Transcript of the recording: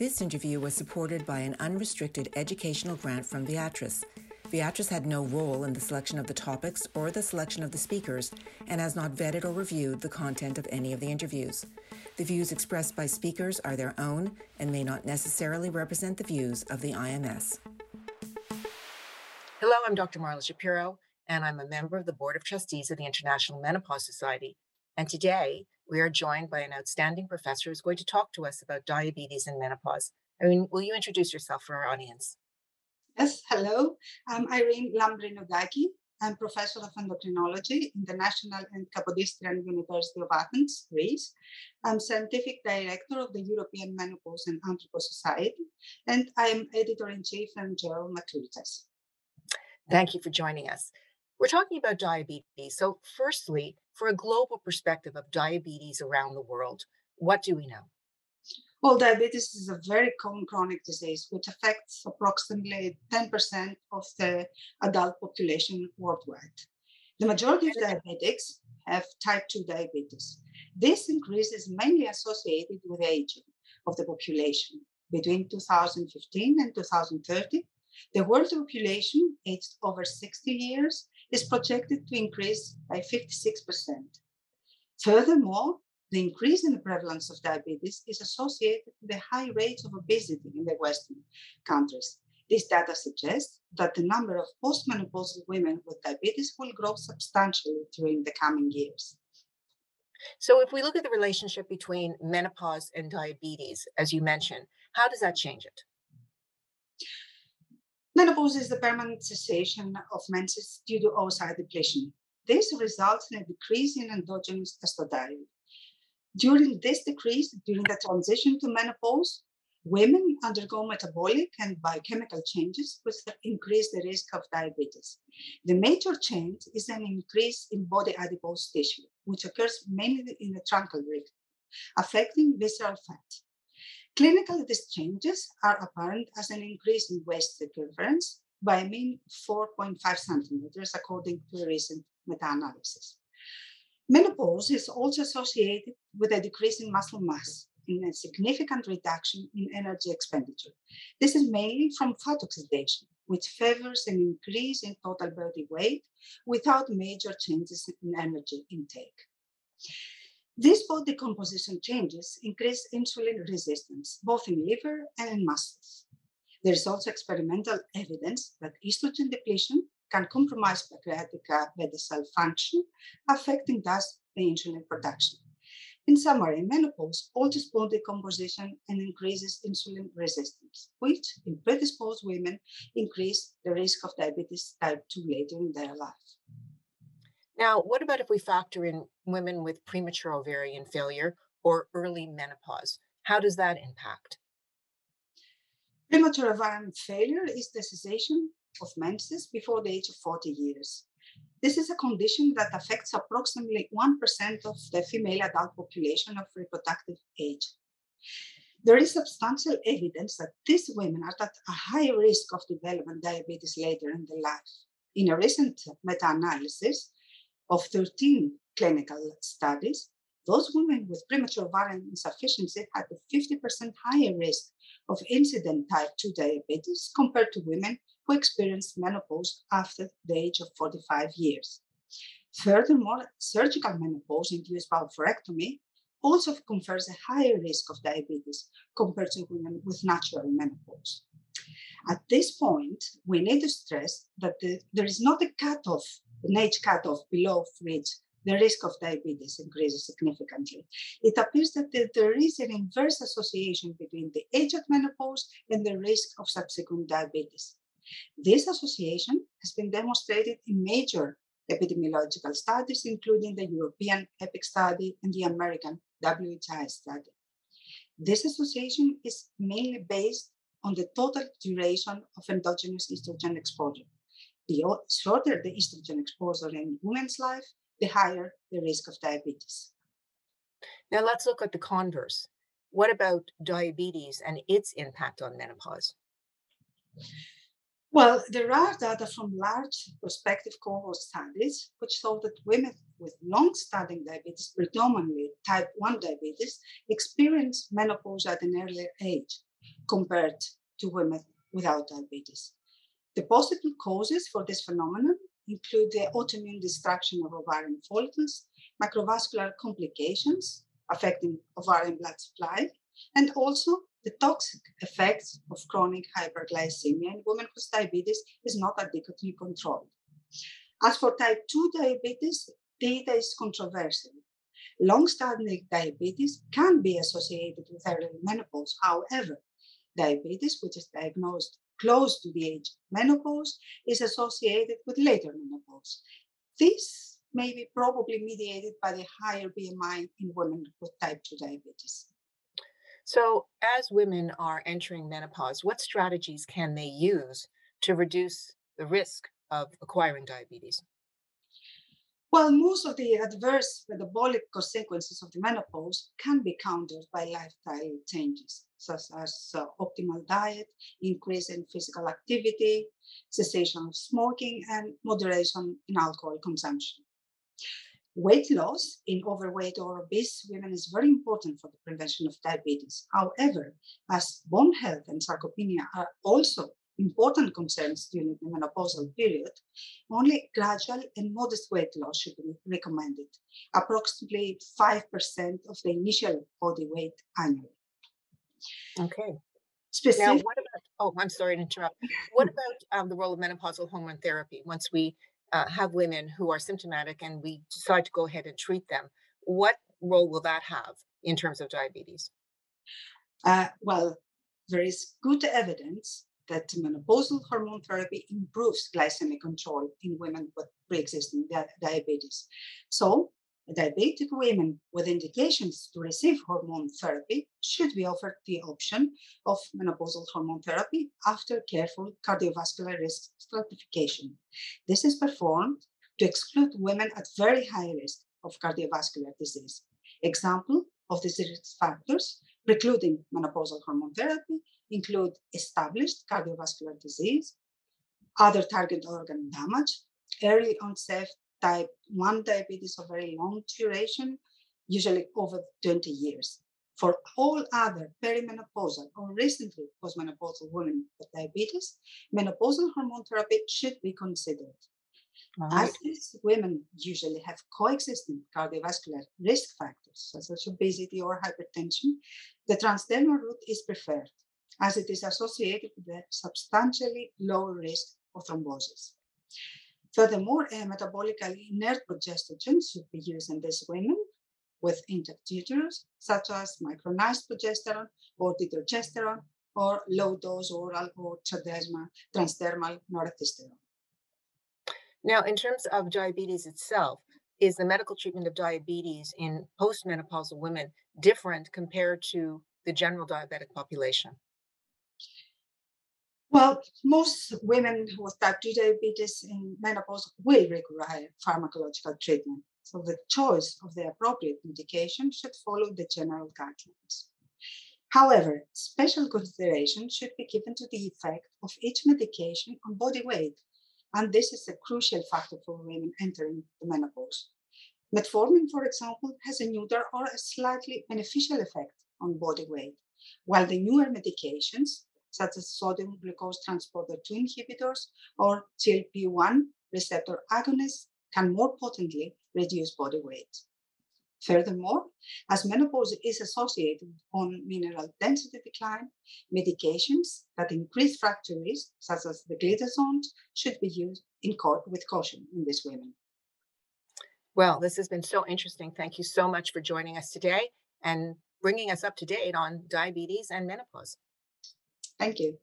This interview was supported by an unrestricted educational grant from Beatrice. Beatrice had no role in the selection of the topics or the selection of the speakers and has not vetted or reviewed the content of any of the interviews. The views expressed by speakers are their own and may not necessarily represent the views of the IMS. Hello, I'm Dr. Marla Shapiro, and I'm a member of the Board of Trustees of the International Menopause Society. And today we are joined by an outstanding professor who's going to talk to us about diabetes and menopause. I mean, will you introduce yourself for our audience? Yes, hello. I'm Irene Lambrinoudaki. I'm professor of endocrinology in the National and Kapodistrian University of Athens, Greece. I'm scientific director of the European Menopause and Andropause Society, and I'm editor in chief and journal Maturitas. Thank you for joining us. We're talking about diabetes. So, firstly, for a global perspective of diabetes around the world, what do we know? Well, diabetes is a very common chronic disease which affects approximately 10% of the adult population worldwide. The majority of diabetics have type 2 diabetes. This increase is mainly associated with aging of the population. Between 2015 and 2030, the world population aged over 60 years is projected to increase by 56%. Furthermore, the increase in the prevalence of diabetes is associated with the high rates of obesity in the Western countries. This data suggests that the number of postmenopausal women with diabetes will grow substantially during the coming years. So, if we look at the relationship between menopause and diabetes, as you mentioned, how does that change it? Menopause is the permanent cessation of menses due to oocyte depletion. This results in a decrease in endogenous estradiol. During this decrease, during the transition to menopause, women undergo metabolic and biochemical changes which increase the risk of diabetes. The major change is an increase in body adipose tissue, which occurs mainly in the truncal region, affecting visceral fat. Clinically, these changes are apparent as an increase in waist circumference by a mean 4.5 centimeters, according to a recent meta-analysis. Menopause is also associated with a decrease in muscle mass and a significant reduction in energy expenditure. This is mainly from fat oxidation, which favors an increase in total body weight without major changes in energy intake. These body composition changes increase insulin resistance, both in liver and in muscles. There is also experimental evidence that estrogen depletion can compromise pancreatic uh, beta cell function, affecting thus the insulin production. In summary, menopause alters body composition and increases insulin resistance, which in predisposed women increase the risk of diabetes type 2 later in their life. Now, what about if we factor in women with premature ovarian failure or early menopause? How does that impact? Premature ovarian failure is the cessation of menses before the age of 40 years. This is a condition that affects approximately 1% of the female adult population of reproductive age. There is substantial evidence that these women are at a high risk of developing diabetes later in their life. In a recent meta analysis, of 13 clinical studies, those women with premature ovarian insufficiency had a 50% higher risk of incident type 2 diabetes compared to women who experienced menopause after the age of 45 years. Furthermore, surgical menopause induced by oophorectomy also confers a higher risk of diabetes compared to women with natural menopause. At this point, we need to stress that the, there is not a cutoff an age cutoff below which the risk of diabetes increases significantly. It appears that there is an inverse association between the age of menopause and the risk of subsequent diabetes. This association has been demonstrated in major epidemiological studies, including the European EPIC study and the American WHI study. This association is mainly based on the total duration of endogenous estrogen exposure the shorter the estrogen exposure in women's life, the higher the risk of diabetes. Now let's look at the converse. What about diabetes and its impact on menopause? Well, there are data from large prospective cohort studies which show that women with long-standing diabetes, predominantly type 1 diabetes, experience menopause at an earlier age, compared to women without diabetes. The possible causes for this phenomenon include the autoimmune destruction of ovarian follicles, macrovascular complications affecting ovarian blood supply, and also the toxic effects of chronic hyperglycemia in women whose diabetes is not adequately controlled. As for type 2 diabetes, data is controversial. Long-standing diabetes can be associated with early menopause. However, diabetes, which is diagnosed close to the age of menopause, is associated with later menopause. This may be probably mediated by the higher BMI in women with type 2 diabetes. So, as women are entering menopause, what strategies can they use to reduce the risk of acquiring diabetes? Well, most of the adverse metabolic consequences of the menopause can be countered by lifestyle changes, such as uh, optimal diet, increase in physical activity, cessation of smoking, and moderation in alcohol consumption. Weight loss in overweight or obese women is very important for the prevention of diabetes. However, as bone health and sarcopenia are also important concerns during the menopausal period, only gradual and modest weight loss should be recommended, approximately 5% of the initial body weight annually. Okay. Specific- now, what about, oh, I'm sorry to interrupt. What about um, the role of menopausal hormone therapy once we uh, have women who are symptomatic and we decide to go ahead and treat them? What role will that have in terms of diabetes? Uh, well, there is good evidence that menopausal hormone therapy improves glycemic control in women with pre-existing di- diabetes. So, diabetic women with indications to receive hormone therapy should be offered the option of menopausal hormone therapy after careful cardiovascular risk stratification. This is performed to exclude women at very high risk of cardiovascular disease. Example of these risk factors precluding menopausal hormone therapy include established cardiovascular disease, other target organ damage, early onset type 1 diabetes of very long duration, usually over 20 years. For all other perimenopausal or recently postmenopausal women with diabetes, menopausal hormone therapy should be considered. Right. As these women usually have coexisting cardiovascular risk factors, such as obesity or hypertension, the transdermal route is preferred as it is associated with a substantially lower risk of thrombosis. Furthermore, a metabolically inert progestogen should be used in these women with intact such as micronized progesterone or dydrogesterone or low-dose oral or transdermal norethisterone. Now, in terms of diabetes itself, is the medical treatment of diabetes in postmenopausal women different compared to the general diabetic population? Well, most women with type 2 diabetes in menopause will require pharmacological treatment. So the choice of the appropriate medication should follow the general guidelines. However, special consideration should be given to the effect of each medication on body weight, and this is a crucial factor for women entering the menopause. Metformin, for example, has a neutral or a slightly beneficial effect on body weight, while the newer medications such as sodium glucose transporter 2 inhibitors or GLP-1 receptor agonists can more potently reduce body weight. Furthermore, as menopause is associated with bone mineral density decline, medications that increase fracture risk, such as the glitazones, should be used in with caution in these women. Well, this has been so interesting. Thank you so much for joining us today and bringing us up to date on diabetes and menopause. Thank you.